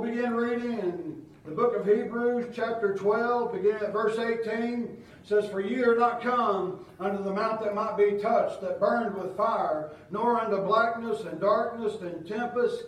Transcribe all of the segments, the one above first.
we'll begin reading in the book of Hebrews, chapter 12, beginning at verse 18. Says, For ye are not come unto the mount that might be touched, that burned with fire, nor unto blackness and darkness and tempest,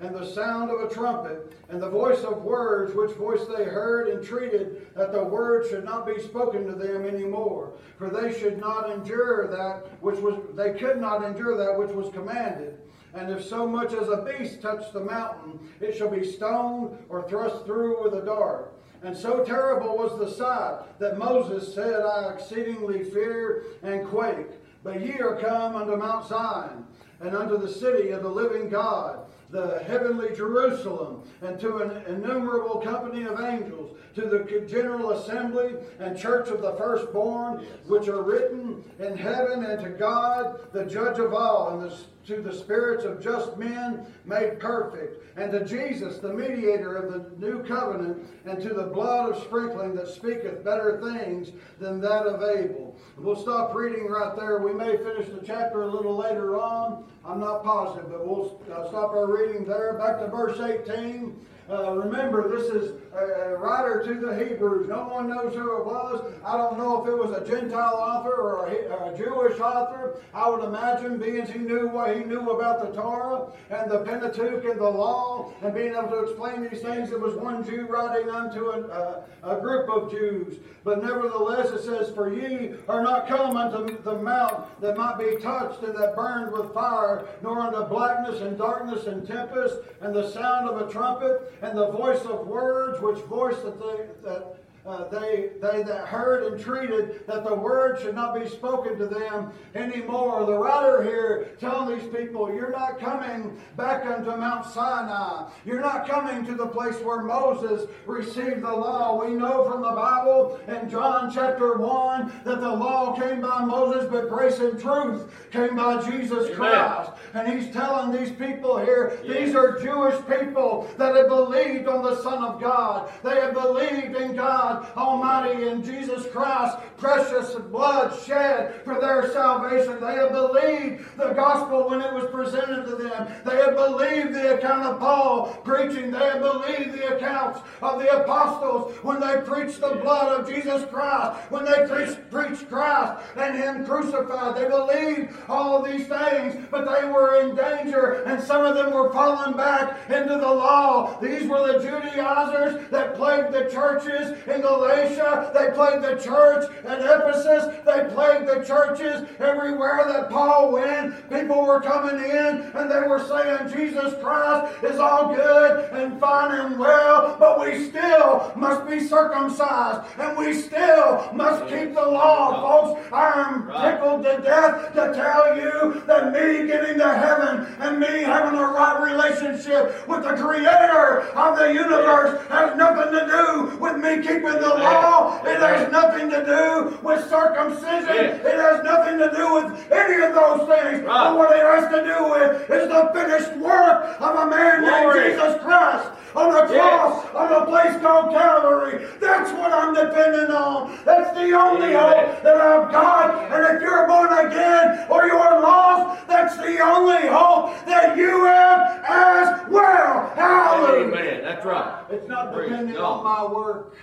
and the sound of a trumpet, and the voice of words, which voice they heard, entreated that the word should not be spoken to them any more, for they should not endure that which was they could not endure that which was commanded. And if so much as a beast touch the mountain, it shall be stoned or thrust through with a dart. And so terrible was the sight that Moses said, I exceedingly fear and quake. But ye are come unto Mount Zion, and unto the city of the living God, the heavenly Jerusalem, and to an innumerable company of angels, to the general assembly and church of the firstborn, which are written in heaven, and to God, the judge of all, and the to the spirits of just men made perfect, and to Jesus, the mediator of the new covenant, and to the blood of sprinkling that speaketh better things than that of Abel. We'll stop reading right there. We may finish the chapter a little later on. I'm not positive, but we'll uh, stop our reading there. Back to verse 18. Uh, remember, this is a, writer to the Hebrews. No one knows who it was. I don't know if it was a Gentile author or a, a Jewish author. I would imagine, being he knew what he knew about the Torah and the Pentateuch and the law, and being able to explain these things, it was one Jew writing unto a, a, a group of Jews. But nevertheless, it says, For ye are not come unto the mount that might be touched and that burned with fire, nor unto blackness and darkness and tempest, and the sound of a trumpet, and the voice of words, which voice that they, that uh, they, they that heard entreated that the word should not be spoken to them anymore. The writer here telling these people, you're not coming back unto Mount Sinai. You're not coming to the place where Moses received the law. We know from the Bible in John chapter 1 that the law came by Moses, but grace and truth came by Jesus Amen. Christ. And he's telling these people here, these are Jewish people that have believed on the Son of God. They have believed in God Almighty in Jesus Christ, precious blood shed for their salvation. They have believed the gospel when it was presented to them. They have believed the account of Paul preaching. They have believed the accounts of the apostles when they preached the blood of Jesus Christ, when they preached, preached Christ and Him crucified. They believed all these things, but they were in danger, and some of them were falling back into the law. These were the Judaizers that plagued the churches in Galatia. They plagued the church at Ephesus. They plagued the churches everywhere that Paul went. People were coming in and they were saying Jesus Christ is all good and fine and well, but we still must be circumcised and we still must keep the law, folks. I'm tickled to death to tell you that me getting to heaven and me having a right relationship with the creator of the universe has nothing to do with me keeping the law. It has nothing to do with circumcision. It has nothing to do with any of those things. But what it has to do with is the finished work of a man named Jesus Christ on the cross on a place called Calvary. That's what I'm depending on. That's the only hope that I've got. And if you're born again or you're lost, that's the only hope that you have as well. Hallelujah. Amen. That's right. It's not depending on my work.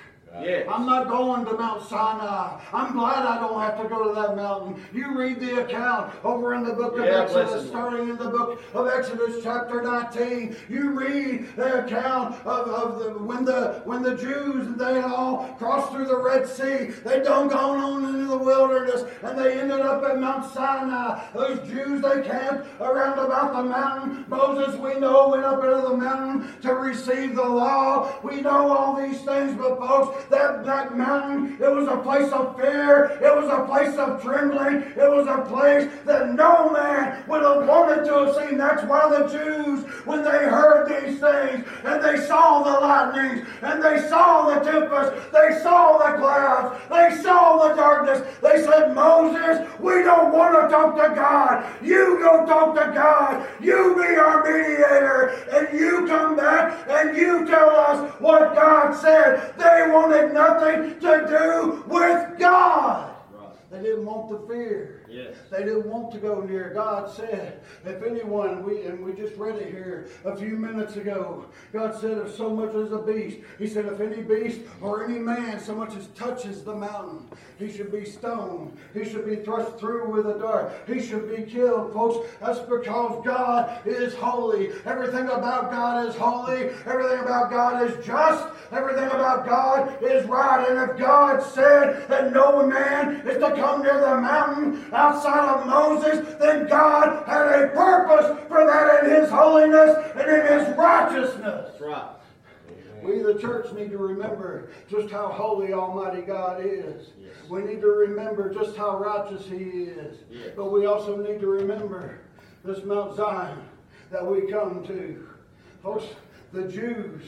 Yes. I'm not going to Mount Sinai. I'm glad I don't have to go to that mountain. You read the account over in the book of yeah, Exodus, starting in the book of Exodus chapter 19. You read the account of, of the when the when the Jews they all crossed through the Red Sea. They done gone on into the wilderness and they ended up at Mount Sinai. Those Jews they camped around about the mountain. Moses, we know, went up into the mountain to receive the law. We know all these things, but folks, that, that mountain. It was a place of fear. It was a place of trembling. It was a place that no man would have wanted to have seen. That's why the Jews, when they heard these things and they saw the lightnings and they saw the tempest, they saw the clouds, they saw the darkness, they said, Moses, we don't want to talk to God. You go talk to God. You be our mediator and you come back and what God said. They wanted nothing to do with God. They didn't want the fear. They didn't want to go near. God said, if anyone, we and we just read it here a few minutes ago. God said, if so much as a beast, He said, if any beast or any man so much as touches the mountain, he should be stoned. He should be thrust through with a dart. He should be killed, folks. That's because God is holy. Everything about God is holy. Everything about God is just. Everything about God is right. And if God said that no man is to come near the mountain outside of Moses, then God had a purpose for that in His holiness and in His righteousness. That's right. We, the church, need to remember just how holy Almighty God is. Yes. We need to remember just how righteous He is. Yes. But we also need to remember this Mount Zion that we come to. Folks, the Jews,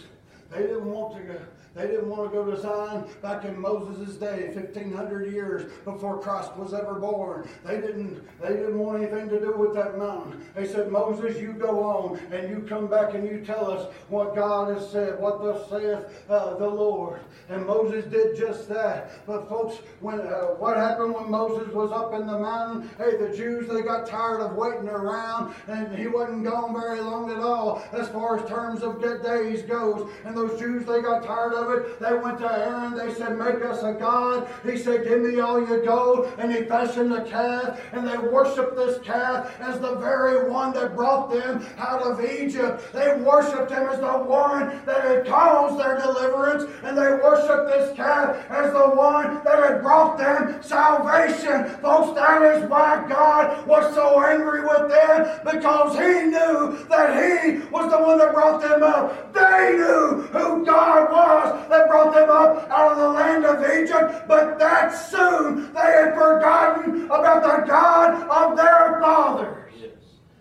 they didn't want to go. They didn't want to go to Zion back in Moses' day, 1500 years before Christ was ever born. They didn't, they didn't want anything to do with that mountain. They said, Moses, you go on and you come back and you tell us what God has said, what thus saith uh, the Lord. And Moses did just that. But folks, when uh, what happened when Moses was up in the mountain? Hey, the Jews, they got tired of waiting around and he wasn't gone very long at all as far as terms of days goes. And those Jews, they got tired of it. They went to Aaron. They said, Make us a God. He said, Give me all your gold. And he fashioned a calf. And they worshiped this calf as the very one that brought them out of Egypt. They worshiped him as the one that had caused their deliverance. And they worshiped this calf as the one that had brought them salvation. Folks, that is why God was so angry with them because he knew that he was the one that brought them up. They knew who God was that brought them up out of the land of Egypt, but that soon they had forgotten about the God of their fathers. Yes.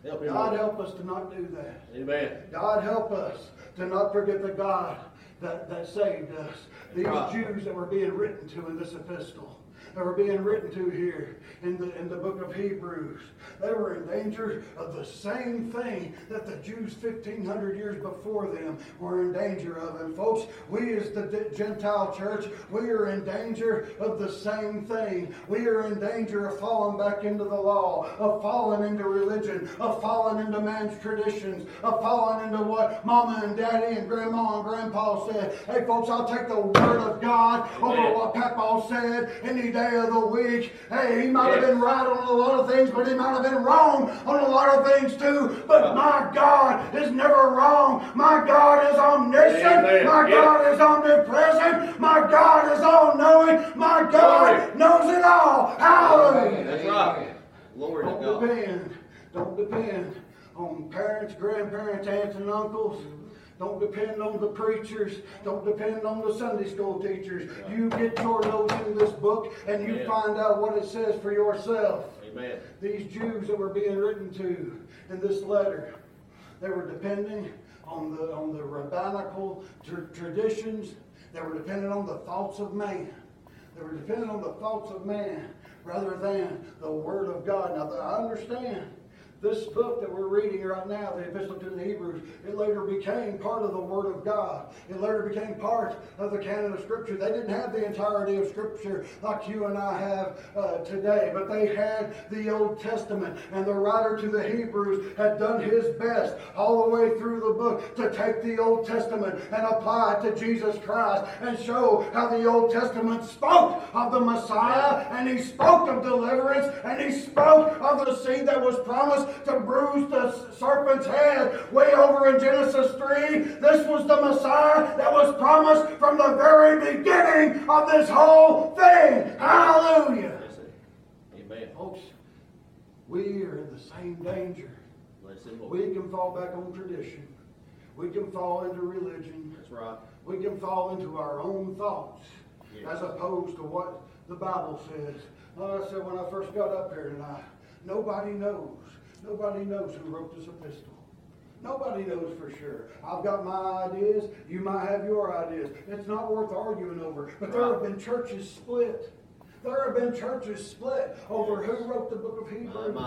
Help. God Lord. help us to not do that. Amen. God help us to not forget the God that, that saved us. These Right. Jews that were being written to in this epistle, that were being written to here in the, in the book of Hebrews, they were in danger of the same thing that the Jews 1500 years before them were in danger of. And folks, we as the Gentile church, we are in danger of the same thing. We are in danger of falling back into the law, of falling into religion, of falling into man's traditions, of falling into what mama and daddy and grandma and grandpa said. Hey, folks, I'll take the word of God over what Papa said any day of the week. Hey, he might have been right on a lot of things, but he might have been wrong on a lot of things too. But my God is never wrong. My God is omniscient. Amen. My Yes. God is omnipresent. My God is all knowing. My God Glory. knows it all. Hallelujah. That's right. Glory Don't God. depend. Don't depend on parents, grandparents, aunts, and uncles. Don't depend on the preachers. Don't depend on the Sunday school teachers. You get your nose in this book and you Yeah. find out what it says for yourself. Amen. These Jews that were being written to in this letter, they were depending on the on the rabbinical tr- traditions. They were dependent on the thoughts of man. They were dependent on the thoughts of man rather than the Word of God. Now, I understand this book that we're reading right now, the Epistle to the Hebrews, it later became part of the Word of God. It later became part of the canon of Scripture. They didn't have the entirety of Scripture like you and I have uh, today, but they had the Old Testament. And the writer to the Hebrews had done his best all the way through the book to take the Old Testament and apply it to Jesus Christ and show how the Old Testament spoke of the Messiah and he spoke of deliverance and he spoke of the seed that was promised to bruise the serpent's head. Way over in Genesis 3, this was the Messiah that was promised from the very beginning of this whole thing. Hallelujah. Amen. Folks, we are in the same danger. Bless him, Lord. We can fall back on tradition. We can fall into religion. That's right. We can fall into our own thoughts Yes. as opposed to what the Bible says. Like I said when I first got up here tonight, nobody knows. Nobody knows who wrote this epistle. Nobody knows for sure. I've got my ideas. You might have your ideas. It's not worth arguing over. But there have been churches split. There have been churches split over who wrote the book of Hebrews.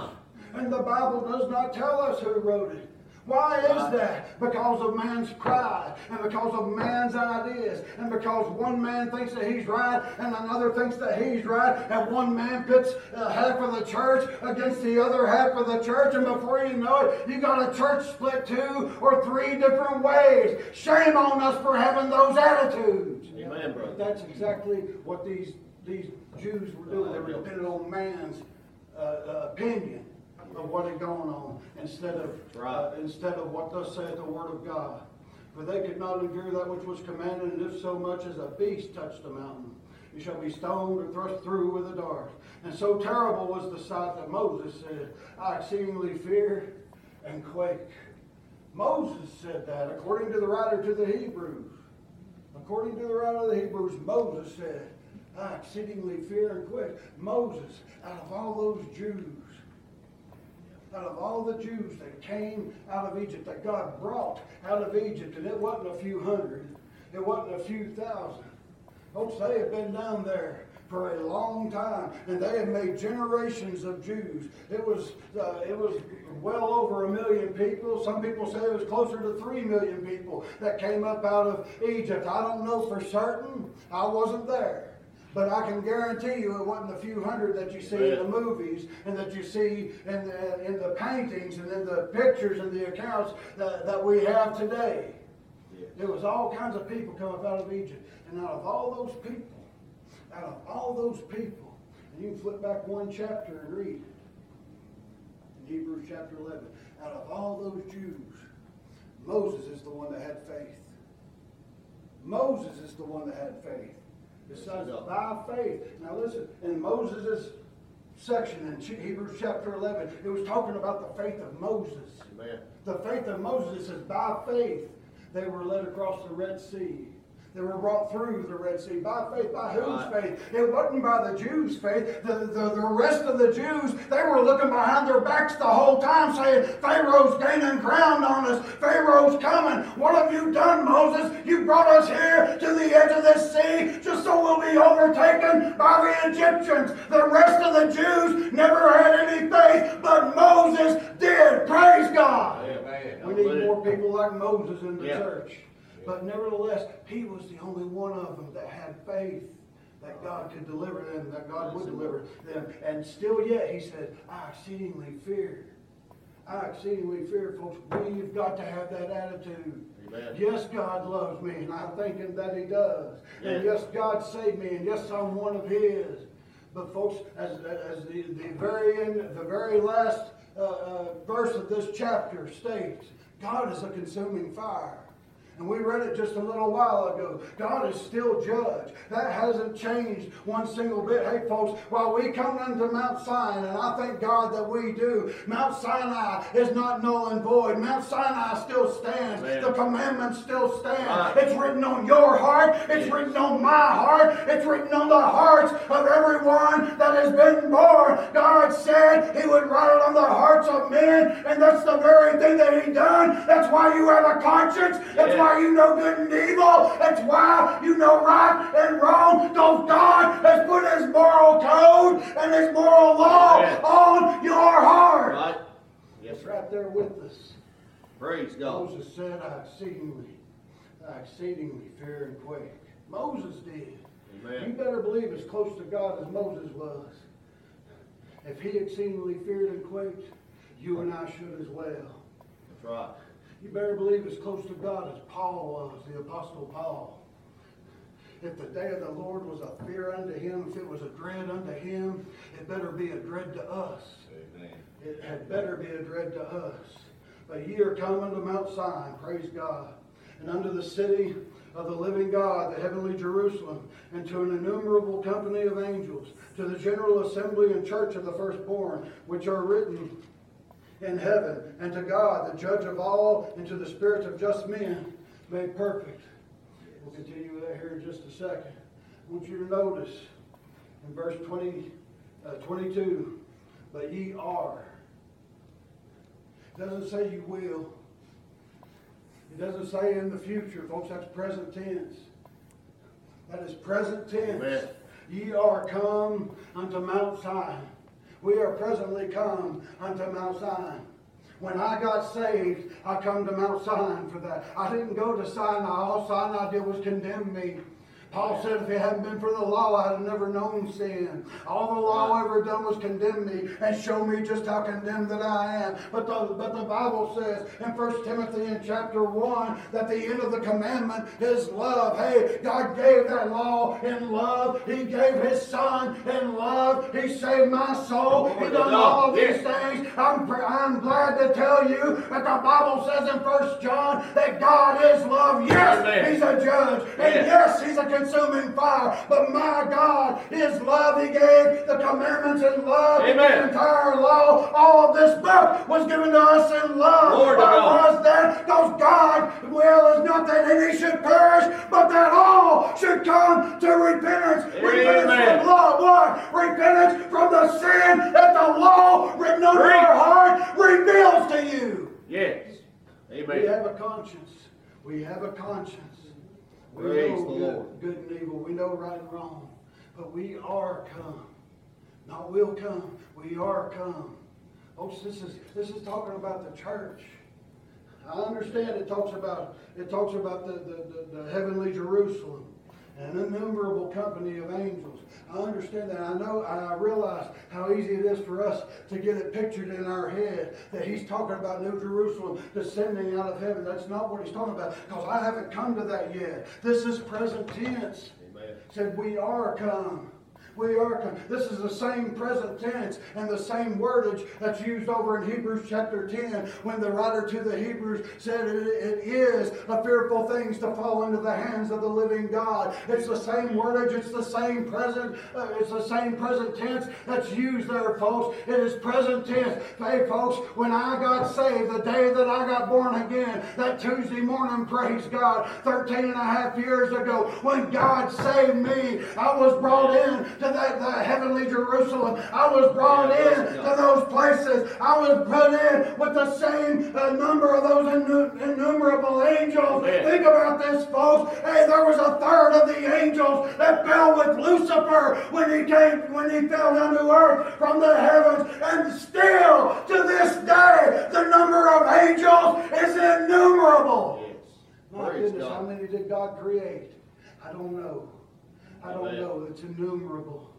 And the Bible does not tell us who wrote it. Why is that? Because of man's pride and because of man's ideas and because one man thinks that he's right and another thinks that he's right and one man pits uh, half of the church against the other half of the church and before you know it, you got a church split two or three different ways. Shame on us for having those attitudes. Amen, brother. But that's exactly what these these Jews were doing. They were depending on man's uh, uh, opinion of what had gone on instead of uh, instead of what thus saith the word of God. For they could not endure that which was commanded, and if so much as a beast touched the mountain, you shall be stoned or thrust through with a dart. And so terrible was the sight that Moses said, I exceedingly fear and quake. Moses said that, according to the writer to the Hebrews. According to the writer of the Hebrews, Moses said, I exceedingly fear and quake. Moses, out of all those Jews, out of all the Jews that came out of Egypt, that God brought out of Egypt, and it wasn't a few hundred, it wasn't a few thousand. Folks, they had been down there for a long time, and they had made generations of Jews. It was uh, it was well over a million people. Some people say it was closer to three million people that came up out of Egypt. I don't know for certain. I wasn't there. But I can guarantee you it wasn't a few hundred that you see in the movies and that you see in the, in the paintings and in the pictures and the accounts that, that we have today. There was all kinds of people come up out of Egypt. And out of all those people, out of all those people, and you can flip back one chapter and read in Hebrews chapter 11. Out of all those Jews, Moses is the one that had faith. Moses is the one that had faith. It says, by faith. Now listen, in Moses' section in Hebrews chapter 11, it was talking about the faith of Moses. Amen. The faith of Moses, says, by faith they were led across the Red Sea. They were brought through the Red Sea by faith. By whose Right. faith? It wasn't by the Jews' faith. The, the, the rest of the Jews, they were looking behind their backs the whole time saying, Pharaoh's gaining ground on us. Pharaoh's coming. What have you done, Moses? You brought us here to the edge of this sea just so we'll be overtaken by the Egyptians. The rest of the Jews never had any faith, but Moses did. Praise God. Amen. We need more people like Moses in the Yeah. church. But nevertheless, he was the only one of them that had faith that God could deliver them, that God would deliver them. And still yet, he said, I exceedingly fear. I exceedingly fear, folks. We've got to have that attitude. Amen. Yes, God loves me, and I thank Him that He does. And yes, God saved me, and yes, I'm one of His. But folks, as, as the, the very end, the very last uh, uh, verse of this chapter states, God is a consuming fire. And we read it just a little while ago. God is still judge. That hasn't changed one single bit. Hey, folks, while we come into Mount Sinai, and I thank God that we do, Mount Sinai is not null and void. Mount Sinai still stands. Amen. The commandments still stand. Right. It's written on your heart. It's Yes. written on my heart. It's written on the hearts of everyone that has been born. God said He would write it on the hearts of men, and that's the very thing that He done. That's why you have a conscience. That's Yeah. why you know good and evil. That's why you know right and wrong. Because God has put His moral code and His moral law Yeah. on your heart. Right? Yes, It's right there with us. Praise God. Moses said, I exceedingly, I exceedingly fear and quake. Moses did. You better believe as close to God as Moses was. If he exceedingly feared and quaked, you and I should as well. That's right. You better believe as close to God as Paul was, the Apostle Paul. If the day of the Lord was a fear unto him, if it was a dread unto him, it better be a dread to us. It had better be a dread to us. But ye are come unto Mount Zion, praise God, and unto the city of the living God, the heavenly Jerusalem, and to an innumerable company of angels, to the general assembly and church of the firstborn, which are written in heaven, and to God, the judge of all, and to the spirits of just men made perfect. We'll continue with that here in just a second. I want you to notice in verse 20, uh, 22, but ye are. It doesn't say you will. It doesn't say in the future, folks, that's present tense. That is present tense. Amen. Ye are come unto Mount Zion. We are presently come unto Mount Zion. When I got saved, I come to Mount Sinai for that. I didn't go to Sinai. All Sinai did was condemn me. Paul said if it hadn't been for the law, I'd have never known sin. All the law ever done was condemn me and show me just how condemned that I am. But the, but the Bible says in 1 Timothy in chapter 1 that the end of the commandment is love. Hey, God gave that law in love. He gave his son in love. He saved my soul. He done all these things. I'm, I'm glad to tell you that the Bible says in 1 John that God is love. Yes, he's a judge. And Yes. yes, he's a consuming fire. But my God is love. He gave the commandments in love. Amen. The entire law. All of this book was given to us in love. To Why God. was that? Because God will is not that any should perish, but that all should come to repentance. Repentance from law. What? Repentance from the sin that the law written on your heart reveals to you. Yes. Amen. We have a conscience. We have a conscience. We Praise know the good, Lord. good and evil. We know right and wrong. But we are come. Not will come. We are come. Folks, this is this is talking about the church. I understand it talks about it talks about the, the, the, the heavenly Jerusalem and an innumerable company of angels. I understand that. I know I realize how easy it is for us to get it pictured in our head that he's talking about New Jerusalem descending out of heaven. That's not what he's talking about because I haven't come to that yet. This is present tense. Amen. Said we are come. We are come. This is the same present tense and the same wordage that's used over in Hebrews chapter 10 when the writer to the Hebrews said it, it is a fearful things to fall into the hands of the living God. It's the same wordage, it's the same present, uh, it's the same present tense that's used there, folks. It is present tense. Hey, folks, when I got saved, the day that I got born again, that Tuesday morning, praise God, 13 and a half years ago, when God saved me, I was brought in to that the heavenly Jerusalem. I was brought in to those places. I was put in with the same uh, number of those innu- innumerable angels. Amen. Think about this, folks. Hey, there was a third of the angels that fell with Lucifer when he came, when he fell down to earth from the heavens. And still, to this day, the number of angels is innumerable. Yes. My Praise goodness, how many did God create? I don't know. I don't Amen. know. It's innumerable.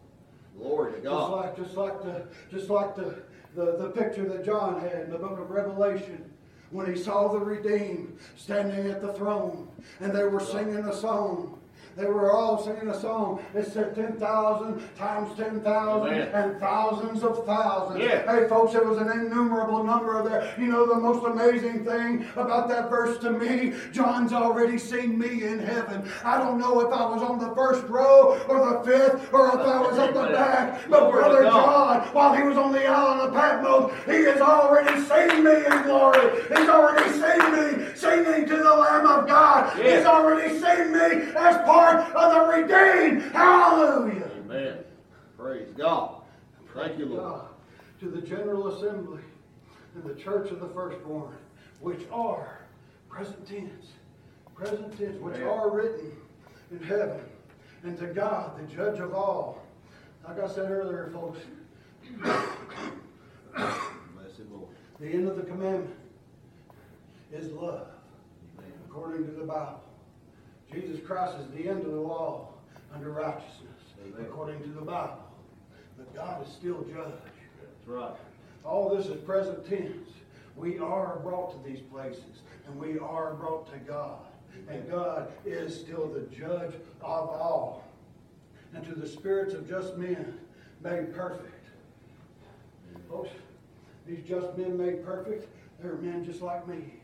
Glory to Just like, just like the, just like the, the, the picture that John had in the book of Revelation, when he saw the redeemed standing at the throne, and they were singing a song. They were all singing a song. It said 10,000 times 10,000 and thousands of thousands. Yeah. Hey, folks, it was an innumerable number of there. You know, the most amazing thing about that verse to me, John's already seen me in heaven. I don't know if I was on the first row or the fifth or if I was at the back. But Brother God. John, while he was on the island of Patmos, he has already seen me in glory. He's already seen me singing to the Lamb of God. Yeah. He's already seen me as part of the redeemed. Hallelujah. Amen. Praise God. Thank you, Lord. God, to the General Assembly and the Church of the Firstborn, which are present tense, present tense, which Amen. are written in heaven, and to God, the Judge of all. Like I said earlier, folks, Blessed Lord. the end of the commandment is love, Amen. according to the Bible. Jesus Christ is the end of the law under righteousness, Amen. according to the Bible. But God is still judge. That's right. All this is present tense. We are brought to these places, and we are brought to God. And God is still the judge of all. And to the spirits of just men made perfect. Folks, these just men made perfect, they're men just like me.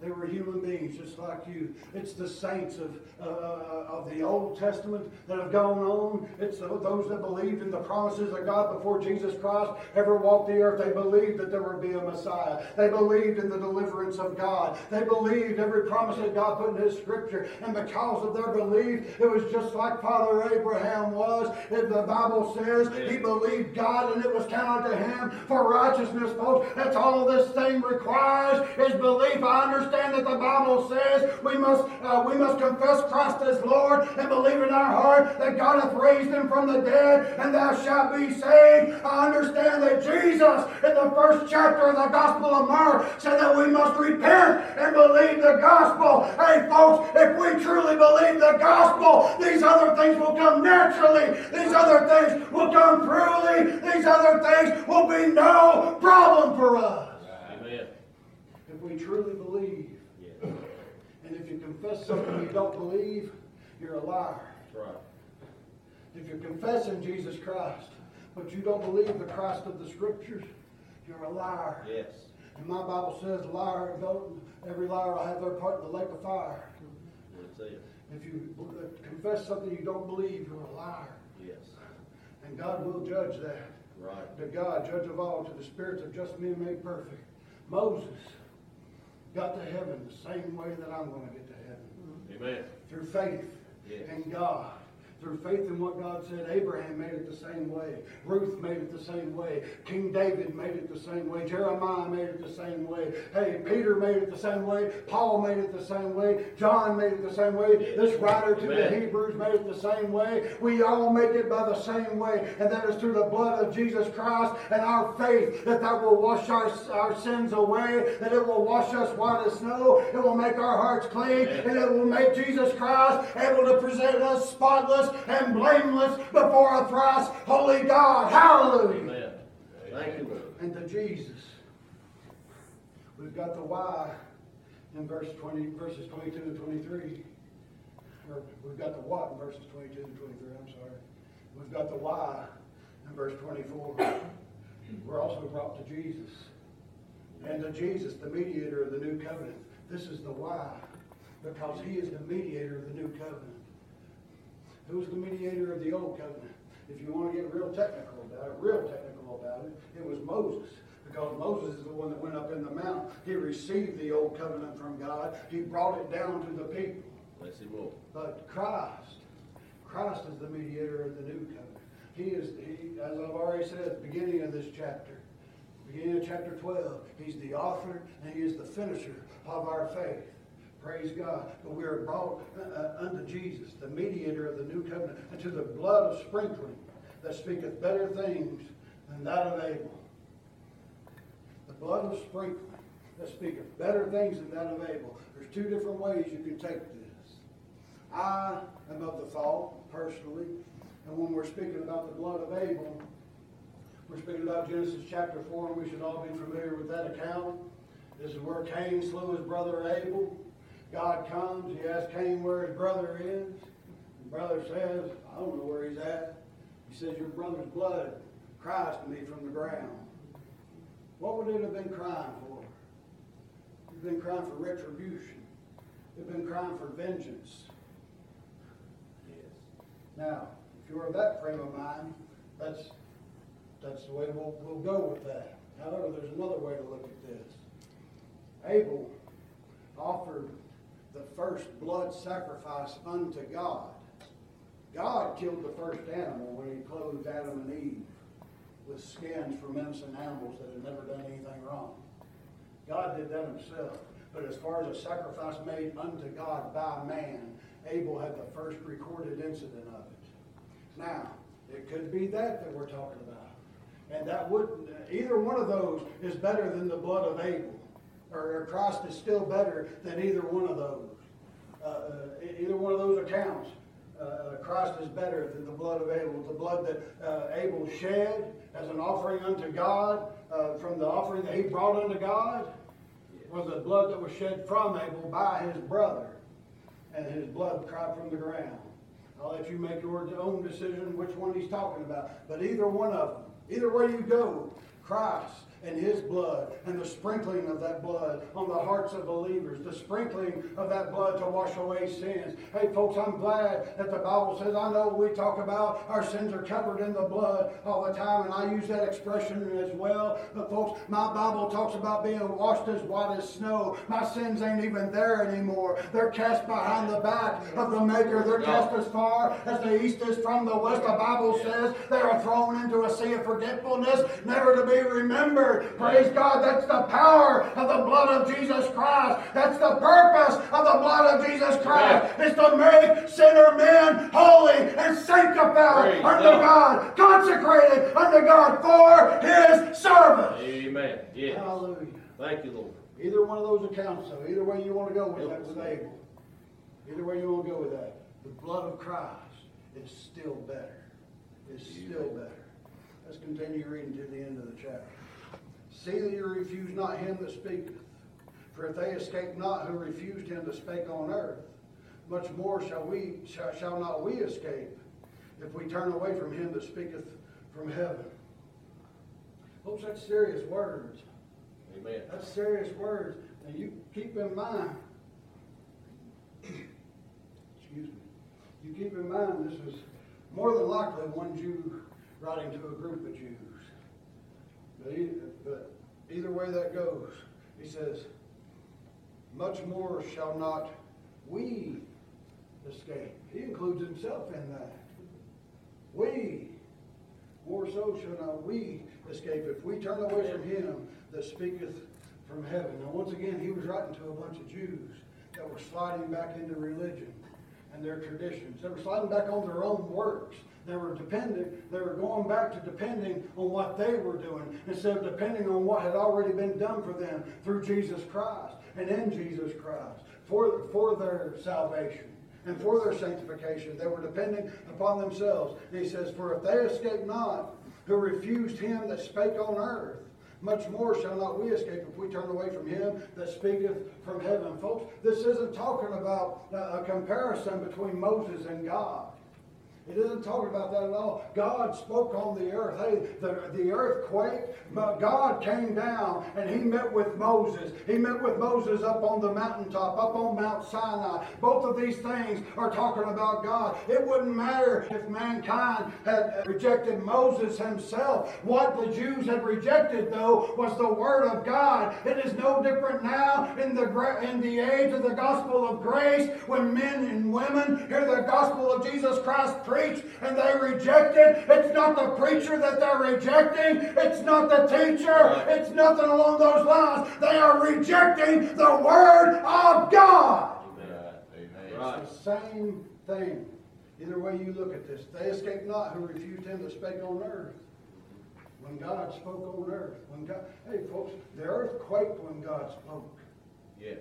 They were human beings just like you. It's the saints of, uh, of the Old Testament that have gone on. It's those that believed in the promises of God before Jesus Christ ever walked the earth. They believed that there would be a Messiah. They believed in the deliverance of God. They believed every promise that God put in His Scripture. And because of their belief, it was just like Father Abraham was. If the Bible says he believed God and it was counted to him for righteousness, folks. That's all this thing requires is belief. I understand understand that the Bible says we must, uh, we must confess Christ as Lord and believe in our heart that God hath raised him from the dead and thou shalt be saved. I understand that Jesus, in the first chapter of the Gospel of Mark, said that we must repent and believe the gospel. Hey, folks, if we truly believe the gospel, these other things will come naturally. These other things will come truly. These other things will be no problem for us. Amen. If we truly believe. Yes. And if you confess something you don't believe, you're a liar. Right. If you're confessing Jesus Christ, but you don't believe the Christ of the Scriptures, you're a liar. Yes. And my Bible says, liar, every liar will have their part in the lake of fire. That's it. If you confess something you don't believe, you're a liar. Yes. And God will judge that. Right. To God, judge of all, to the spirits of just men made perfect. Moses got to heaven the same way that I'm going to get to heaven. Amen. Through faith Yes. in God. Through faith in what God said, Abraham made it the same way. Ruth made it the same way. King David made it the same way. Jeremiah made it the same way. Hey, Peter made it the same way. Paul made it the same way. John made it the same way. This writer to the Hebrews made it the same way. We all make it by the same way, and that is through the blood of Jesus Christ and our faith that that will wash our, our sins away, that it will wash us white as snow. It will make our hearts clean, and it will make Jesus Christ able to present us spotless and blameless before a thrice holy God. Hallelujah. Amen. Thank you, Lord. And to Jesus. We've got the why in verse 20, verses 22 and 23. Or we've got the what in verses 22 and 23, I'm sorry. We've got the why in verse 24. We're also brought to Jesus. And to Jesus, the mediator of the new covenant. This is the why. Because he is the mediator of the new covenant. Who's the mediator of the old covenant? If you want to get real technical about it, real technical about it, it was Moses. Because Moses is the one that went up in the mount. He received the old covenant from God. He brought it down to the people. Bless him, Lord. But Christ, Christ is the mediator of the new covenant. He is, he, as I've already said at the beginning of this chapter, beginning of chapter 12, he's the author and he is the finisher of our faith. Praise God. But we are brought uh, unto Jesus, the mediator of the new covenant, and to the blood of sprinkling that speaketh better things than that of Abel. The blood of sprinkling that speaketh better things than that of Abel. There's two different ways you can take this. I am of the thought, personally, and when we're speaking about the blood of Abel, we're speaking about Genesis chapter 4, and we should all be familiar with that account. This is where Cain slew his brother Abel. God comes, he asks Cain where his brother is. The brother says, I don't know where he's at. He says, Your brother's blood cries to me from the ground. What would it have been crying for? It'd been crying for retribution. It'd been crying for vengeance. Yes. Now, if you're of that frame of mind, that's that's the way we'll, we'll go with that. However, there's another way to look at this. Abel offered the first blood sacrifice unto God. God killed the first animal when he clothed Adam and Eve with skins from innocent animals that had never done anything wrong. God did that himself. But as far as a sacrifice made unto God by man, Abel had the first recorded incident of it. Now, it could be that that we're talking about. And that would, either one of those is better than the blood of Abel. Or, or Christ is still better than either one of those. Uh, uh, either one of those accounts. Uh, Christ is better than the blood of Abel. The blood that uh, Abel shed as an offering unto God, uh, from the offering that he brought unto God, was the blood that was shed from Abel by his brother. And his blood cried from the ground. I'll let you make your own decision which one he's talking about. But either one of them, either way you go, Christ and his blood and the sprinkling of that blood on the hearts of believers, the sprinkling of that blood to wash away sins. Hey, folks, I'm glad that the Bible says, I know we talk about our sins are covered in the blood all the time, and I use that expression as well. But, folks, my Bible talks about being washed as white as snow. My sins ain't even there anymore. They're cast behind the back of the Maker. They're cast as far as the east is from the west. The Bible says they are thrown into a sea of forgetfulness, never to be remembered. Spirit. Praise God. That's the power of the blood of Jesus Christ. That's the purpose of the blood of Jesus Christ. Is to make sinner men holy and sanctified Praise unto God. God, consecrated unto God for His service. Amen. Yes. Hallelujah. Thank you, Lord. Either one of those accounts, so either way you want to go with that with Abel, either way you want to go with that, the blood of Christ is still better. Is still better. Let's continue reading to the end of the chapter. See that you refuse not him that speaketh. For if they escape not who refused him that spake on earth, much more shall we shall, shall not we escape if we turn away from him that speaketh from heaven. Folks, that's serious words. Amen. That's serious words. And you keep in mind, excuse me, you keep in mind this is more than likely one Jew writing to a group of Jews. But, e- but either way that goes, he says, much more shall not we escape. He includes himself in that. We, more so shall not we escape if we turn away from him that speaketh from heaven. Now, once again, he was writing to a bunch of Jews that were sliding back into religion and their traditions. They were sliding back on their own works. They were dependent, they were going back to depending on what they were doing instead of depending on what had already been done for them through Jesus Christ and in Jesus Christ for, for their salvation and for their sanctification. They were depending upon themselves. And he says, For if they escape not, who refused him that spake on earth, much more shall not we escape if we turn away from him that speaketh from heaven. Folks, this isn't talking about a comparison between Moses and God. It isn't talking about that at all. God spoke on the earth. Hey, the, the earth quaked, but God came down and he met with Moses. He met with Moses up on the mountaintop, up on Mount Sinai. Both of these things are talking about God. It wouldn't matter if mankind had rejected Moses himself. What the Jews had rejected, though, was the Word of God. It is no different now in the, in the age of the gospel of grace when men and women hear the gospel of Jesus Christ preached and they reject it. It's not the preacher that they're rejecting, it's not the teacher, it's nothing along those lines. They are rejecting the Word of God. Amen. Right. It's the same thing. Either way you look at this, they escape not who refused him that spake on earth. When God spoke on earth, when God, hey folks, the earth quaked when God spoke. Yes.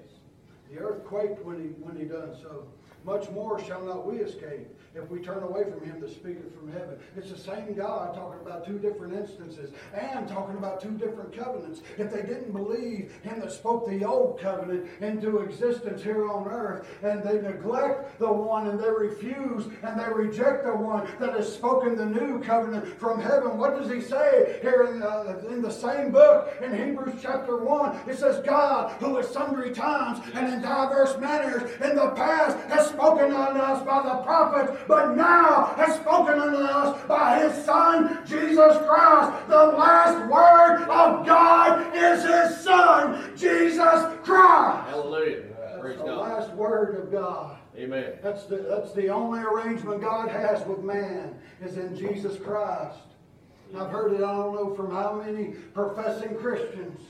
The earth quaked when he when he done so. Much more shall not we escape if we turn away from him that speaketh from heaven. It's the same God talking about two different instances and talking about two different covenants. If they didn't believe him that spoke the old covenant into existence here on earth, and they neglect the one and they refuse and they reject the one that has spoken the new covenant from heaven, what does he say here in the, in the same book in Hebrews chapter 1? It says, God, who at sundry times and in diverse manners in the past has spoken unto us by the prophets, but now has spoken unto us by his Son, Jesus Christ. The last word of God is his Son, Jesus Christ. Hallelujah. That's Praise the God. last word of God. Amen. That's the, that's the only arrangement God has with man is in Jesus Christ. I've heard it, I don't know from how many professing Christians.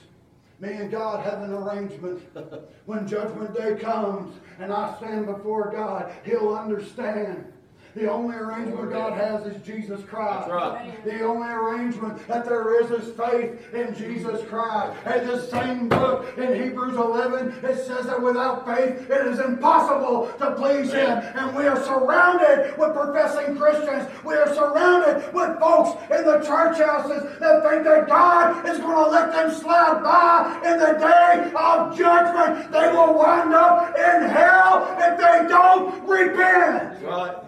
Me and God have an arrangement. When judgment day comes and I stand before God, He'll understand. The only arrangement God has is Jesus Christ. Right. The only arrangement that there is is faith in Jesus Christ. And the same book in Hebrews 11, it says that without faith it is impossible to please Him. And we are surrounded with professing Christians. We are surrounded with folks in the church houses that think that God is going to let them slide by in the day of judgment. They will wind up in hell if they don't repent. That's right.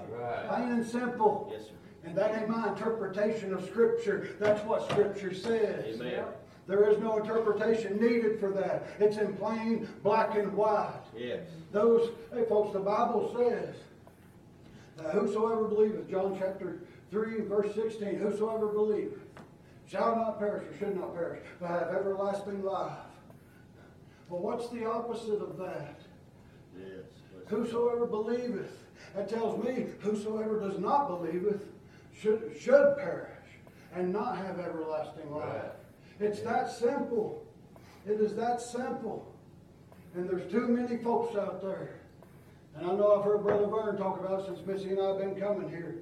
Plain and simple. Yes, sir. And that ain't my interpretation of Scripture. That's what Scripture says. Amen. There is no interpretation needed for that. It's in plain black and white. Yes. Those, hey folks, the Bible says, that whosoever believeth, John chapter 3, verse 16, whosoever believeth shall not perish or should not perish, but have everlasting life. But what's the opposite of that? Yes. Whosoever believeth. That tells me whosoever does not believeth should, should perish and not have everlasting life. It's that simple. It is that simple. And there's too many folks out there. And I know I've heard Brother Vern talk about it since Missy and I have been coming here.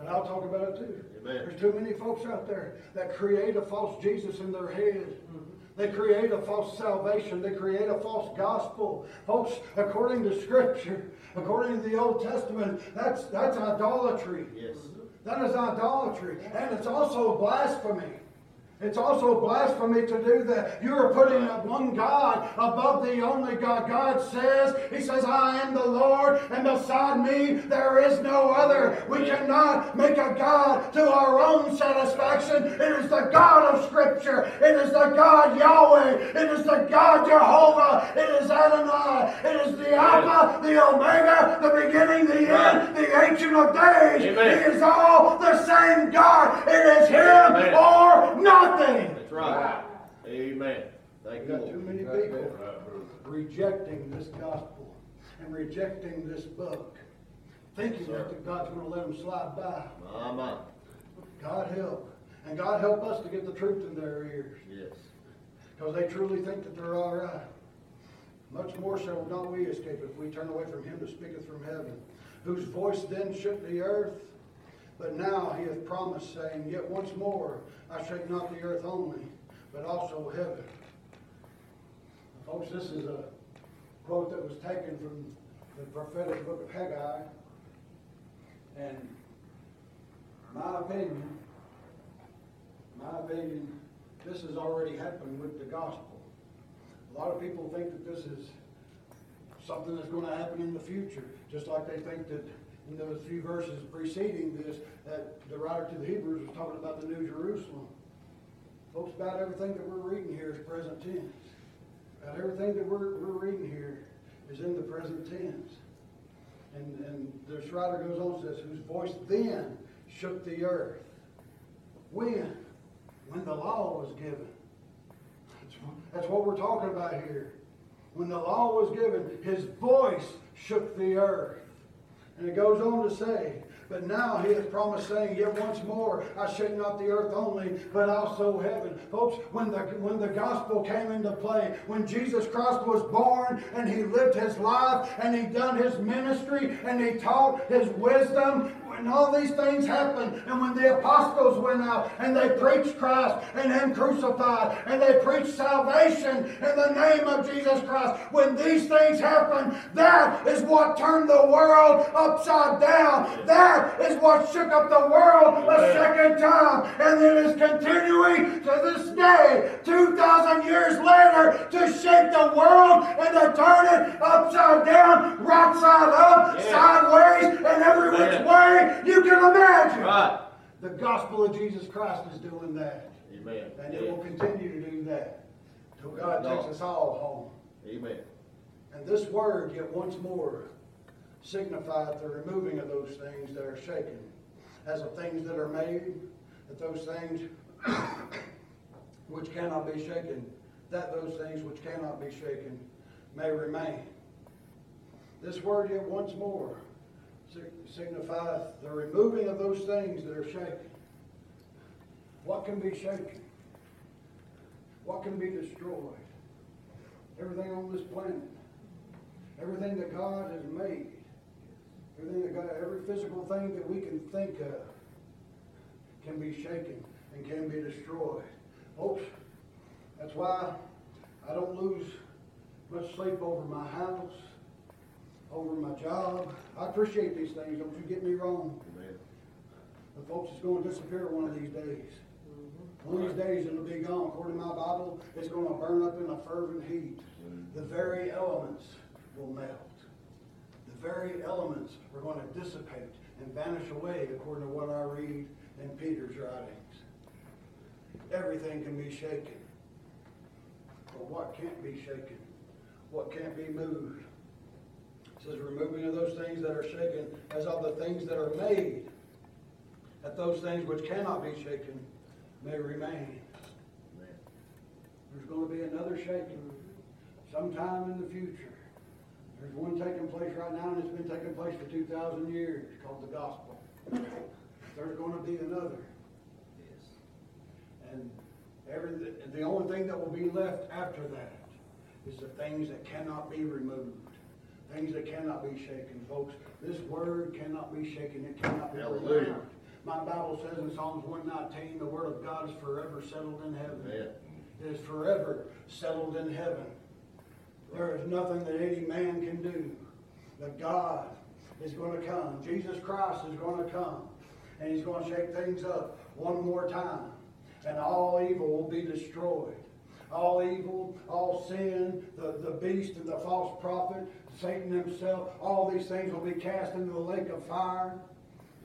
And I'll talk about it too. Amen. There's too many folks out there that create a false Jesus in their head. Mm-hmm. They create a false salvation. They create a false gospel. Folks, according to Scripture, according to the Old Testament, that's, that's idolatry. Yes. That is idolatry. And it's also blasphemy. It's also blasphemy to do that. You are putting one God above the only God. God says, He says, I am the Lord, and beside me there is no other. We cannot make a God to our own satisfaction. It is the God of Scripture. It is the God Yahweh. It is the God Jehovah. It is Adonai. It is the Alpha, the Omega, the beginning, the end, the Ancient of Days. Amen. He is all the same God. It is Him Amen. or nothing. That's right. Amen. Thank We you, got too many people rejecting this gospel and rejecting this book, thinking that God's going to let them slide by. My, my. God help. And God help us to get the truth in their ears Yes. because they truly think that they're all right. Much more shall not we escape if we turn away from him that speaketh from heaven, whose voice then shook the earth. But now he hath promised, saying, Yet once more I shake not the earth only, but also heaven. Folks, this is a quote that was taken from the prophetic book of Haggai. And my opinion, my opinion, this has already happened with the gospel. A lot of people think that this is something that's going to happen in the future, just like they think that in those few verses preceding this, that the writer to the Hebrews was talking about the New Jerusalem. Folks, about everything that we're reading here is present tense. About everything that we're, we're reading here is in the present tense. And, and this writer goes on and says, whose voice then shook the earth. When? When the law was given. That's, that's what we're talking about here. When the law was given, his voice shook the earth. And it goes on to say, but now he hath promised, saying, Yet once more I shake not the earth only, but also heaven. Folks, when the, when the gospel came into play, when Jesus Christ was born and he lived his life and he done his ministry and he taught his wisdom, when all these things happened, and when the apostles went out and they preached Christ and Him crucified, and they preached salvation in the name of Jesus Christ, when these things happened, that is what turned the world upside down. That is what shook up the world a second time, and it is continuing to this day, 2,000 years later, to shake the world and to turn it upside down, right side up, Yeah. sideways, and every which Amen. Way you can imagine. Right. The gospel of Jesus Christ is doing that. Amen. And it will continue to do that till God takes us all home. Amen. And this word, yet once more, signified the removing of those things that are shaken, as of things that are made, that those things which cannot be shaken, that those things which cannot be shaken may remain. This word, yet once more, signifieth the removing of those things that are shaken. What can be shaken? What can be destroyed? Everything on this planet. Everything that God has made. Everything that God, every physical thing that we can think of can be shaken and can be destroyed. Folks, that's why I don't lose much sleep over my house, over my job. I appreciate these things, don't you get me wrong. Amen. But folks, it's going to disappear one of these days. Mm-hmm. One of these days it'll be gone. According to my Bible, it's going to burn up in a fervent heat. The very elements will melt. The very elements are going to dissipate and vanish away, according to what I read in Peter's writings. Everything can be shaken. But what can't be shaken? What can't be moved? Says, removing of those things that are shaken, as of the things that are made, that those things which cannot be shaken may remain. There's going to be another shaking sometime in the future. There's one taking place right now, and it's been taking place for 2,000 years, called the gospel. There's going to be another. Yes. And Every, the only thing that will be left after that is the things that cannot be removed. Things that cannot be shaken, folks. This word cannot be shaken, it cannot be Hallelujah. removed. My Bible says in Psalms one nineteen, the word of God is forever settled in heaven. Amen. It is forever settled in heaven. There is nothing that any man can do. But God is going to come. Jesus Christ is going to come. And he's going to shake things up one more time. And all evil will be destroyed. All evil, all sin, the, the beast and the false prophet, Satan himself, all these things will be cast into the lake of fire.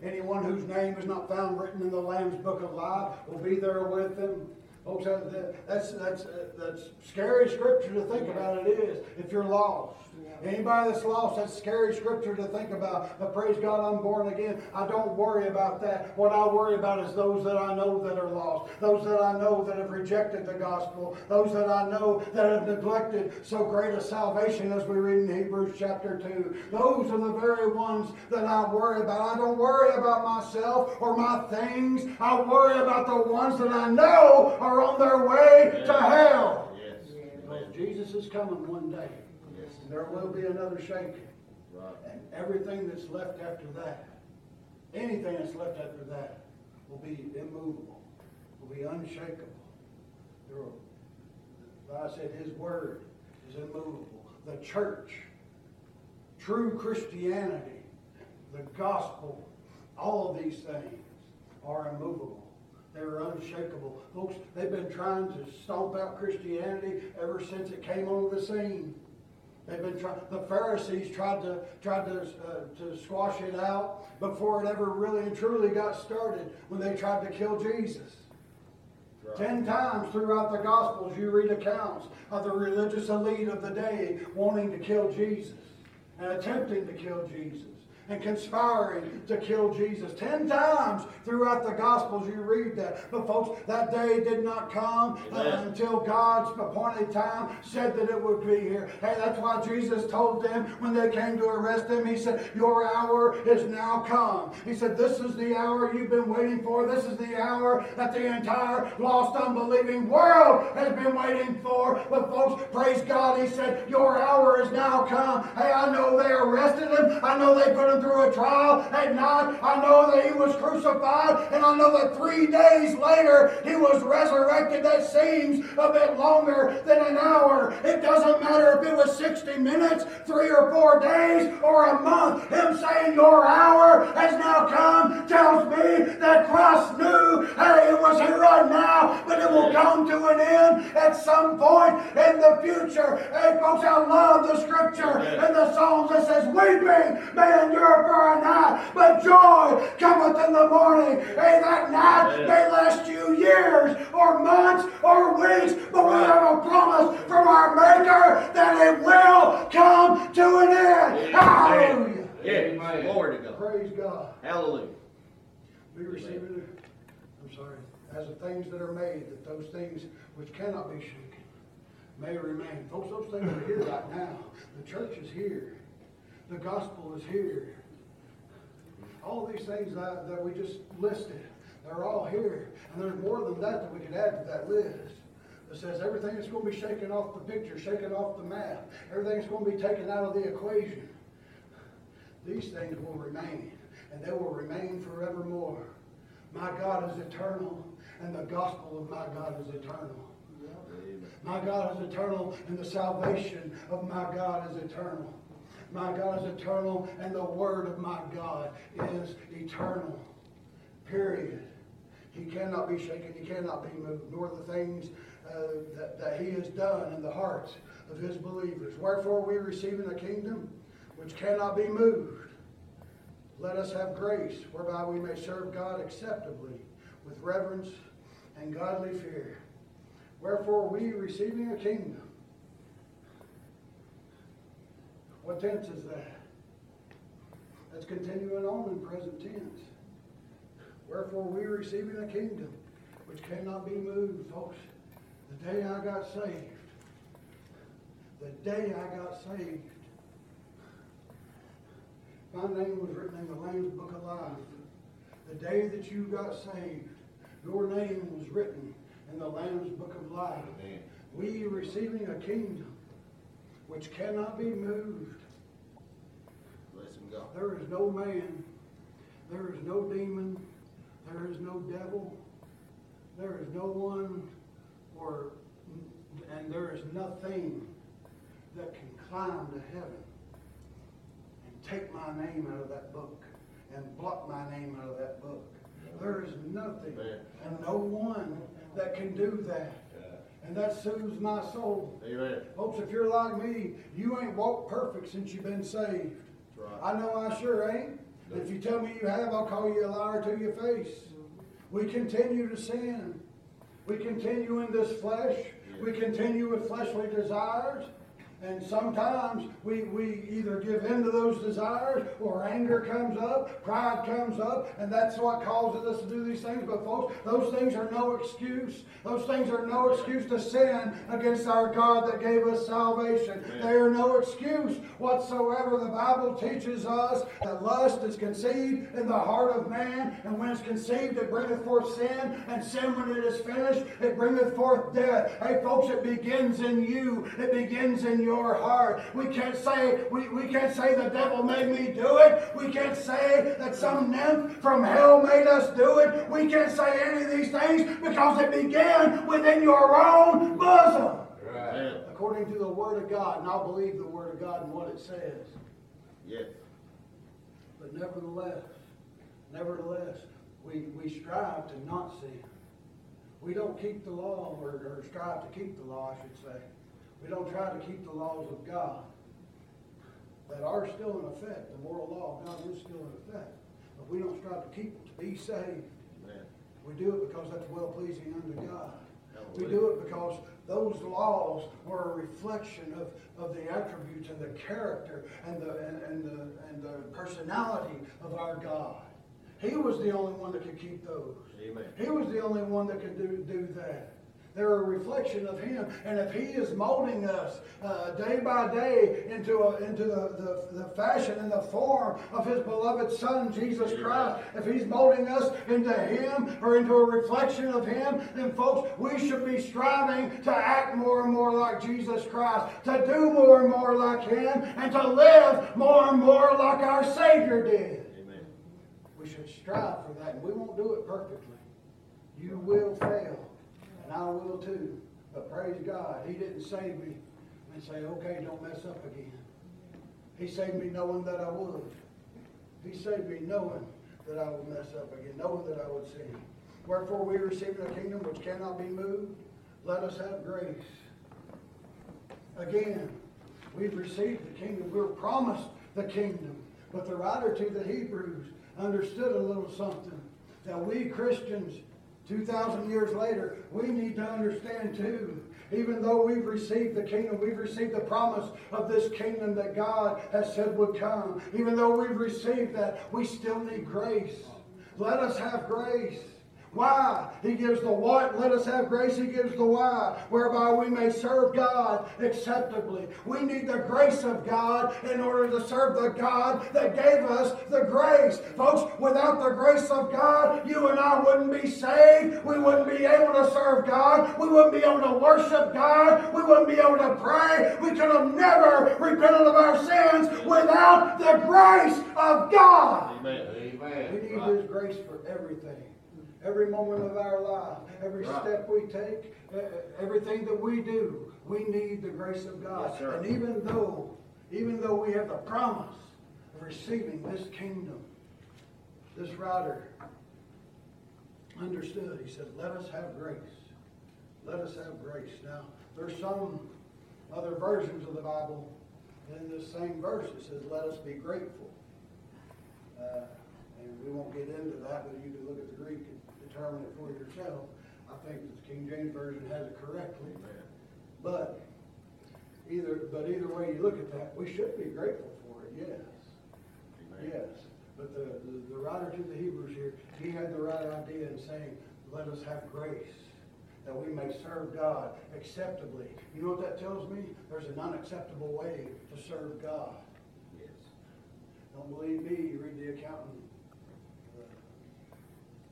Anyone whose name is not found written in the Lamb's book of life will be there with them. Folks, that- that- that's, that's, that's scary scripture to think about it is, if you're lost. Anybody that's lost, that's scary scripture to think about. But praise God, I'm born again. I don't worry about that. What I worry about is those that I know that are lost. Those that I know that have rejected the gospel. Those that I know that have neglected so great a salvation as we read in Hebrews chapter 2. Those are the very ones that I worry about. I don't worry about myself or my things. I worry about the ones that I know are on their way to hell. Yes. Jesus is coming one day. There will be another shaking. Right. And everything that's left after that, anything that's left after that, will be immovable, will be unshakable. There will, like I said, His Word is immovable. The church, true Christianity, the gospel, all of these things are immovable. They're unshakable. Folks, they've been trying to stomp out Christianity ever since it came onto the scene. They've been trying. The Pharisees tried to tried to uh, to squash it out before it ever really and truly got started. When they tried to kill Jesus, Right. ten times throughout the Gospels, you read accounts of the religious elite of the day wanting to kill Jesus and attempting to kill Jesus and conspiring to kill Jesus. Ten times throughout the Gospels, you read that. But folks, that day did not come uh, until God's appointed time said that it would be here. Hey, that's why Jesus told them when they came to arrest him, he said, Your hour is now come. He said, This is the hour you've been waiting for. This is the hour that the entire lost, unbelieving world has been waiting for. But folks, praise God, he said, Your hour is now come. Hey, I know they arrested him. I know they put him through a trial at night. I know that he was crucified. And I know that three days later he was resurrected. That seems a bit longer than an hour. It doesn't matter if it was 60 minutes, three or four days, or a month. Him saying, Your hour has now come tells me that Christ knew, hey, it was here right now, but it will come to an end at some point in the future. Hey, folks, I love the scripture in the Psalms that says, Weeping may endure for a night, but joy cometh in the morning. Hey, that night may last you years or months or weeks, but we have a promise from our Maker that it will come to an end. Hallelujah. Yes. Amen. Glory to God. Praise God. Hallelujah. We receive it, I'm sorry, as the things that are made, that those things which cannot be shaken may remain. Folks, those things are here right now. The church is here. The gospel is here. All these things that, that we just listed, they're all here. And there's more than that that we could add to that list. It says everything is going to be shaken off the picture, shaken off the map. Everything's going to be taken out of the equation. These things will remain, and they will remain forevermore. My God is eternal, and the gospel of my God is eternal. Amen. My God is eternal, and the salvation of my God is eternal. My God is eternal, and the word of my God is eternal. Period. He cannot be shaken, he cannot be moved, nor the things uh, that, that he has done in the hearts of his believers. Wherefore we receiving a kingdom which cannot be moved. Let us have grace whereby we may serve God acceptably with reverence and godly fear. Wherefore we receiving a kingdom. What tense is that? That's continuing on in present tense. Wherefore we are receiving a kingdom which cannot be moved, folks. The day I got saved, the day I got saved, my name was written in the Lamb's Book of Life. The day that you got saved, your name was written in the Lamb's book of life. Amen. We receiving a kingdom which cannot be moved. Bless him, God. There is no man, there is no demon, there is no devil, there is no one, or, and there is nothing that can climb to heaven and take my name out of that book and blot my name out of that book. There is nothing and no one that can do that. And that soothes my soul. Amen. Folks, if you're like me, you ain't walked perfect since you've been saved. Right. I know I sure ain't. If you tell me you have, I'll call you a liar to your face. We continue to sin. We continue in this flesh. We continue with fleshly desires. And sometimes we, we either give in to those desires or anger comes up, pride comes up, and that's what causes us to do these things. But folks, those things are no excuse. Those things are no excuse to sin against our God that gave us salvation. Amen. They are no excuse whatsoever. The Bible teaches us that lust is conceived in the heart of man, and when it's conceived, it bringeth forth sin, and sin, when it is finished, it bringeth forth death. Hey, folks, it begins in you. It begins in your heart. We can't say we, we can't say the devil made me do it. We can't say that some nymph from hell made us do it. We can't say any of these things because it began within your own bosom Amen. according to the Word of God, and I'll believe the Word of God and what it says. Yes. But nevertheless, nevertheless, we, we strive to not sin. We don't keep the law, or, or strive to keep the law, I should say. We don't try to keep the laws of God that are still in effect. The moral law of God is still in effect. But we don't strive to keep it to be saved. Amen. We do it because that's well pleasing unto God. We do it because those laws were a reflection of, of the attributes and the character and the, and, and the, and the personality of our God. He was the only one that could keep those. Amen. He was the only one that could do, do that. They're a reflection of Him. And if He is molding us uh, day by day into, a, into the, the, the fashion and the form of His beloved Son, Jesus Christ, if He's molding us into Him or into a reflection of Him, then folks, we should be striving to act more and more like Jesus Christ, to do more and more like Him, and to live more and more like our Savior did. Amen. We should strive for that, and we won't do it perfectly. You will fail, I will too. But praise God, He didn't save me and say, okay, don't mess up again. He saved me knowing that I would. He saved me knowing that I would mess up again, knowing that I would sin. Wherefore we receive a kingdom which cannot be moved. Let us have grace. Again, we've received the kingdom. We were promised the kingdom. But the writer to the Hebrews understood a little something that we Christians, 2,000 years later, we need to understand too. Even though we've received the kingdom, we've received the promise of this kingdom that God has said would come. Even though we've received that, we still need grace. Let us have grace. Why? He gives the what, let us have grace. He gives the why, whereby we may serve God acceptably. We need the grace of God in order to serve the God that gave us the grace. Folks, without the grace of God, you and I wouldn't be saved. We wouldn't be able to serve God. We wouldn't be able to worship God. We wouldn't be able to pray. We could have never repented of our sins without the grace of God. Amen. Amen. We need. His grace for everything. Every moment of our life, every Right. step we take, everything that we do, we need the grace of God. Yes. And even though, even though we have the promise of receiving this kingdom, this writer understood. He said, let us have grace. Let us have grace. Now, there's some other versions of the Bible in this same verse. It says, let us be grateful. Uh, and we won't get into that, but you can look at the Greek determine it for yourself. I think that the King James Version has it correctly. But either, but either way you look at that, we should be grateful for it, yes. Amen. Yes, but the, the, the writer to the Hebrews here, he had the right idea in saying, let us have grace, that we may serve God acceptably. You know what that tells me? There's an unacceptable way to serve God. Yes. Don't believe me, you read the accountant,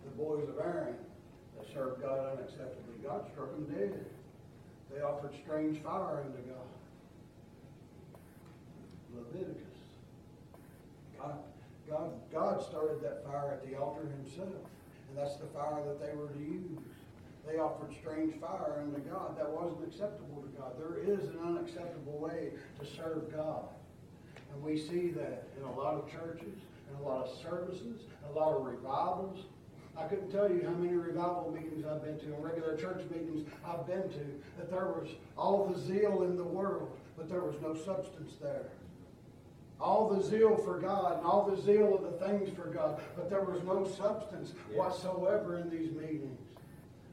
the, boys of Aaron, that served God unacceptably. God struck them dead. They offered strange fire unto God. Leviticus. God, God, God started that fire at the altar himself. And that's the fire that they were to use. They offered strange fire unto God. That wasn't acceptable to God. There is an unacceptable way to serve God. And we see that in a lot of churches, in a lot of services, a lot of revivals. I couldn't tell you how many revival meetings I've been to and regular church meetings I've been to, that there was all the zeal in the world, but there was no substance there. All the zeal for God and all the zeal of the things for God, but there was no substance whatsoever in these meetings.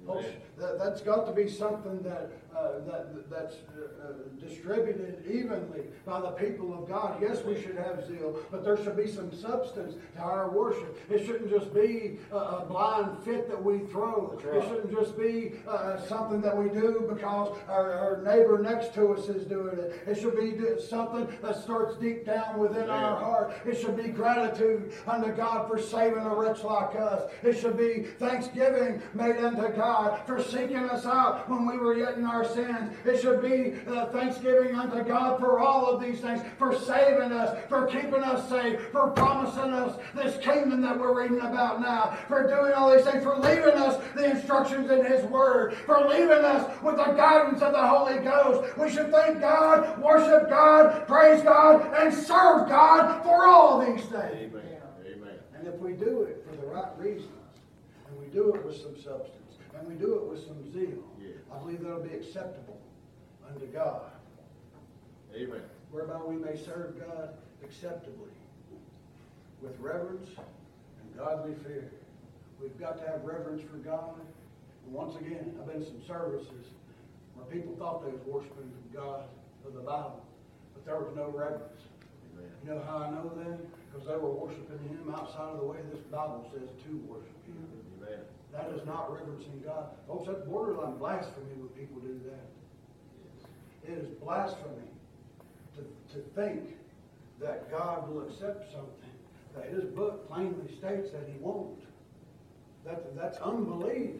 Folks, that, that's got to be something that, uh, that, that's uh, distributed evenly by the people of God. Yes, we should have zeal, but there should be some substance to our worship. It shouldn't just be a, a blind fit that we throw. Right. It shouldn't just be uh, something that we do because our, our neighbor next to us is doing it. It should be something that starts deep down within our heart. It should be gratitude unto God for saving a wretch like us. It should be thanksgiving made unto God for seeking us out when we were yet in our sins. It should be uh, thanksgiving unto God for all of these things, for saving us, for keeping us safe, for promising us this kingdom that we're reading about now, for doing all these things, for leaving us the instructions in His Word, for leaving us with the guidance of the Holy Ghost. We should thank God, worship God, praise God, and serve God for all these things. Amen. Amen. And if we do it for the right reasons, and we do it with some substance, and we do it with some zeal. I believe that'll be acceptable unto God, Amen. whereby we may serve God acceptably with reverence and godly fear. We've got to have reverence for God. And once again, I've been in some services where people thought they was worshiping God of the Bible, but there was no reverence. Amen. You know how I know that? Because they were worshiping Him outside of the way this Bible says to worship Him. Amen. That is not reverencing God. Oh, Folks, that's borderline blasphemy when people do that. It is blasphemy to, to think that God will accept something that His book plainly states that He won't. That, that's unbelief.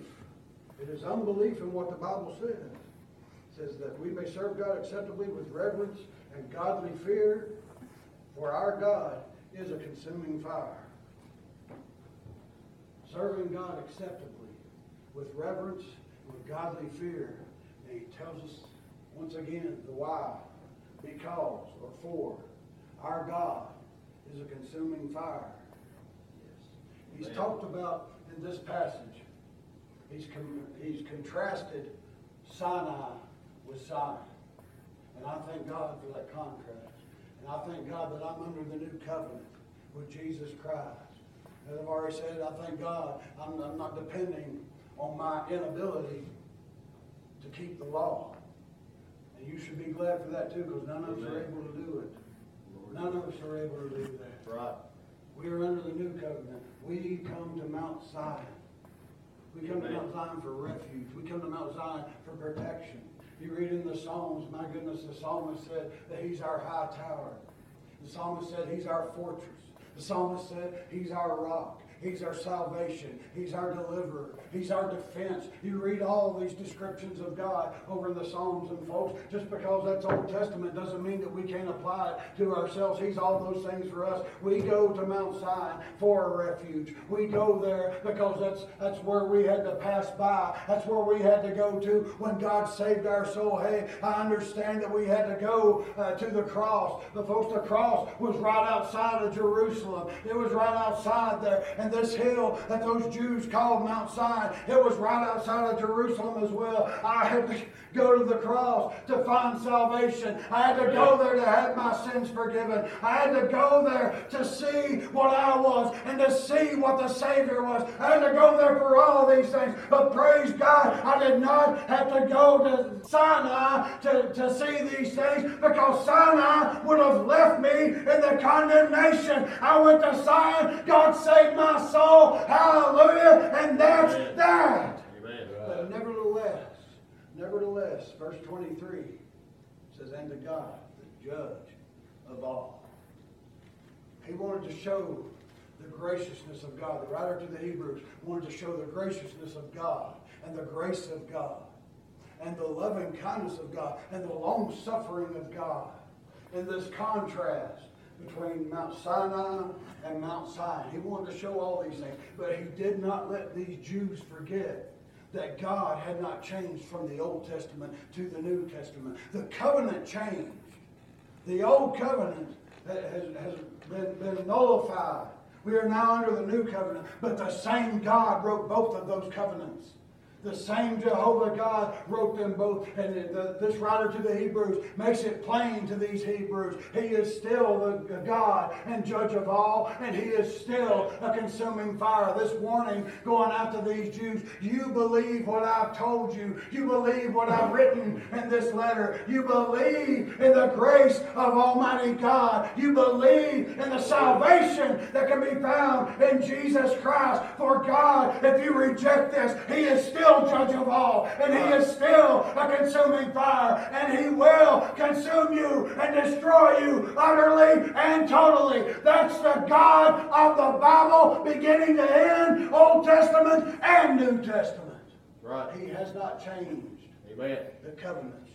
It is unbelief in what the Bible says. It says that we may serve God acceptably with reverence and godly fear, for our God is a consuming fire. Serving God acceptably with reverence with godly fear. And he tells us once again the why. Because or for. Our God is a consuming fire. Yes. He's Amen. talked about in this passage. He's, he's contrasted Sinai with Zion. And I thank God for that contrast. And I thank God that I'm under the new covenant with Jesus Christ. As I've already said, I thank God I'm, I'm not depending on my inability to keep the law. And you should be glad for that too, because none of us are able to do it. None of us are able to do that. Right. We are under the new covenant. We come to Mount Zion. We come to Mount Zion for refuge. We come to Mount Zion for protection. You read in the Psalms, my goodness, the psalmist said that he's our high tower. The psalmist said he's our fortress. The psalmist said he's our rock. He's our salvation. He's our deliverer. He's our defense. You read all these descriptions of God over in the Psalms and folks. Just because that's Old Testament doesn't mean that we can't apply it to ourselves. He's all those things for us. We go to Mount Zion for a refuge. We go there because that's that's where we had to pass by. That's where we had to go to when God saved our soul. Hey, I understand that we had to go uh, to the cross. But folks, the cross was right outside of Jerusalem. It was right outside there. And this hill that those Jews called Mount Zion, it was right outside of Jerusalem as well. I had to go to the cross to find salvation. I had to go there to have my sins forgiven. I had to go there to see what I was and to see what the Savior was. I had to go there for all these things. But praise God, I did not have to go to Sinai to, to see these things because Sinai would have left me in the condemnation. I went to Zion, God saved my soul, hallelujah, and that's Amen. that. Amen. But nevertheless, nevertheless, verse 23 says, And to God, the judge of all. He wanted to show the graciousness of God. The writer to the Hebrews wanted to show the graciousness of God and the grace of God and the loving kindness of God and the long suffering of God in this contrast between Mount Sinai and Mount Zion. He wanted to show all these things, but he did not let these Jews forget that God had not changed from the Old Testament to the New Testament. The covenant changed. The old covenant has, has been, been nullified. We are now under the new covenant, but the same God wrote both of those covenants. The same Jehovah God wrote them both. And the, this writer to the Hebrews makes it plain to these Hebrews. He is still the God and judge of all, and He is still a consuming fire. This warning going out to these Jews you believe what I've told you, you believe what I've written in this letter, you believe in the grace of Almighty God, you believe in the salvation that can be found in Jesus Christ. For God, if you reject this, He is still judge of all, and he is still a consuming fire, and he will consume you and destroy you utterly and totally. That's the God of the Bible, beginning to end, Old Testament and New Testament. Right. He has not changed. Amen. The covenant's changed.